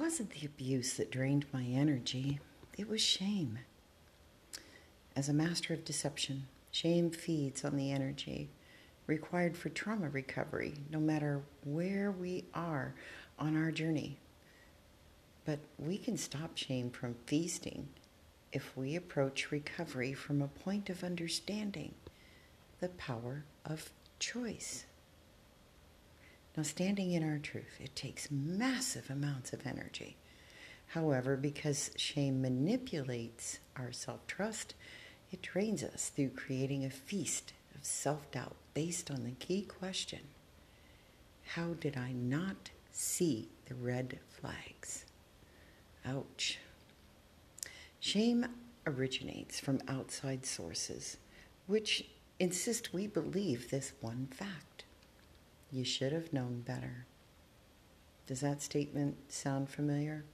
wasn't the abuse that drained my energy, it was shame. As a master of deception, shame feeds on the energy required for trauma recovery, no matter where we are on our journey. But we can stop shame from feasting if we approach recovery from a point of understanding the power of choice. Now, standing in our truth, it takes massive amounts of energy. However, because shame manipulates our self trust, it drains us through creating a feast of self doubt based on the key question How did I not see the red flags? Ouch. Shame originates from outside sources, which insist we believe this one fact. You should have known better. Does that statement sound familiar?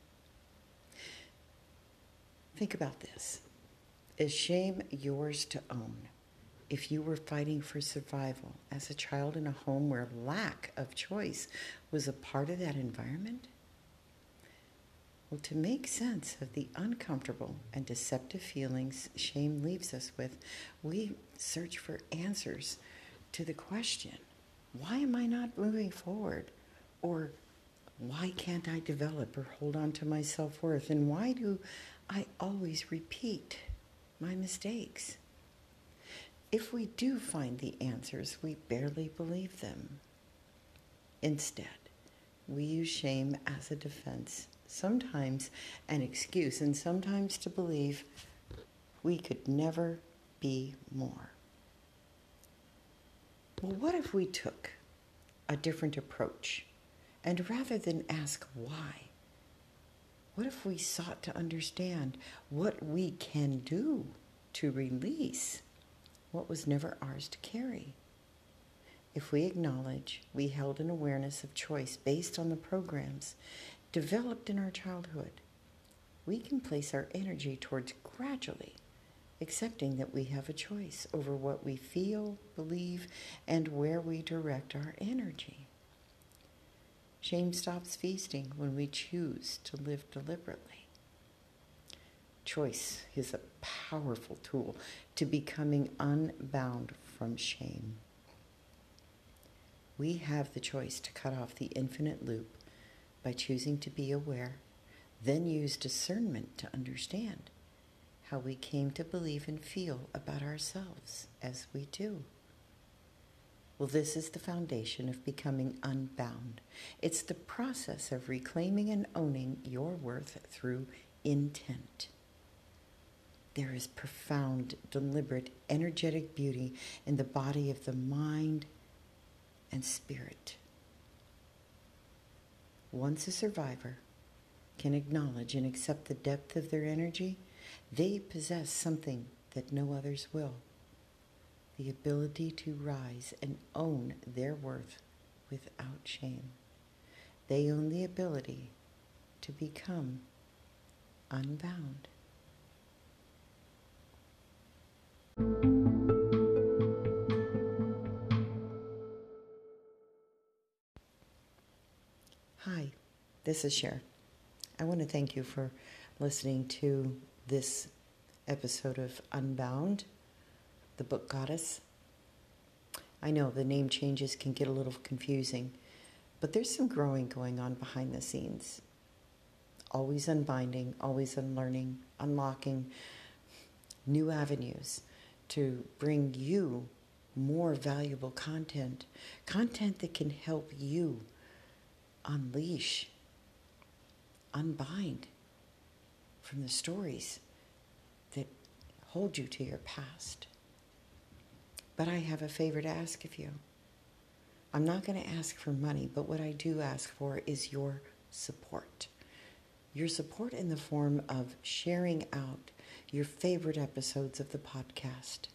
Think about this. Is shame yours to own? If you were fighting for survival as a child in a home where lack of choice was a part of that environment? Well, to make sense of the uncomfortable and deceptive feelings shame leaves us with, we search for answers to the question why am I not moving forward? Or why can't I develop or hold on to my self worth? And why do I always repeat my mistakes? If we do find the answers, we barely believe them. Instead, we use shame as a defense, sometimes an excuse, and sometimes to believe we could never be more. Well, what if we took a different approach and rather than ask why, what if we sought to understand what we can do to release what was never ours to carry? If we acknowledge we held an awareness of choice based on the programs developed in our childhood, we can place our energy towards gradually accepting that we have a choice over what we feel, believe, and where we direct our energy. Shame stops feasting when we choose to live deliberately. Choice is a powerful tool to becoming unbound from shame. We have the choice to cut off the infinite loop by choosing to be aware, then use discernment to understand how we came to believe and feel about ourselves as we do. Well, this is the foundation of becoming unbound. It's the process of reclaiming and owning your worth through intent. There is profound, deliberate, energetic beauty in the body of the mind and spirit. Once a survivor can acknowledge and accept the depth of their energy, they possess something that no others will the ability to rise and own their worth without shame. They own the ability to become unbound. Hi, this is Cher. I want to thank you for listening to this episode of Unbound, the book Goddess. I know the name changes can get a little confusing, but there's some growing going on behind the scenes. Always unbinding, always unlearning, unlocking new avenues to bring you more valuable content, content that can help you unleash, unbind from the stories that hold you to your past. But I have a favor to ask of you. I'm not going to ask for money, but what I do ask for is your support. Your support in the form of sharing out your favorite episodes of the podcast,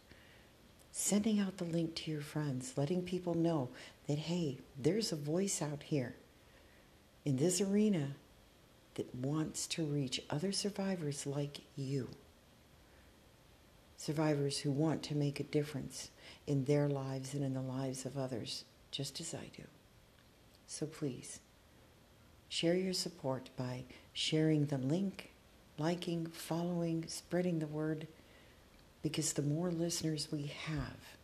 sending out the link to your friends, letting people know that, hey, there's a voice out here in this arena that wants to reach other survivors like you. Survivors who want to make a difference in their lives and in the lives of others, just as I do. So please, Share your support by sharing the link, liking, following, spreading the word, because the more listeners we have,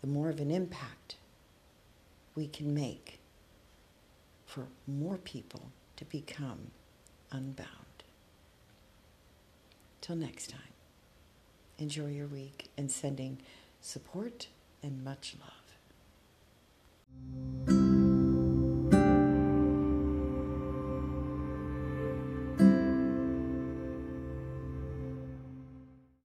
the more of an impact we can make for more people to become unbound. Till next time, enjoy your week and sending support and much love.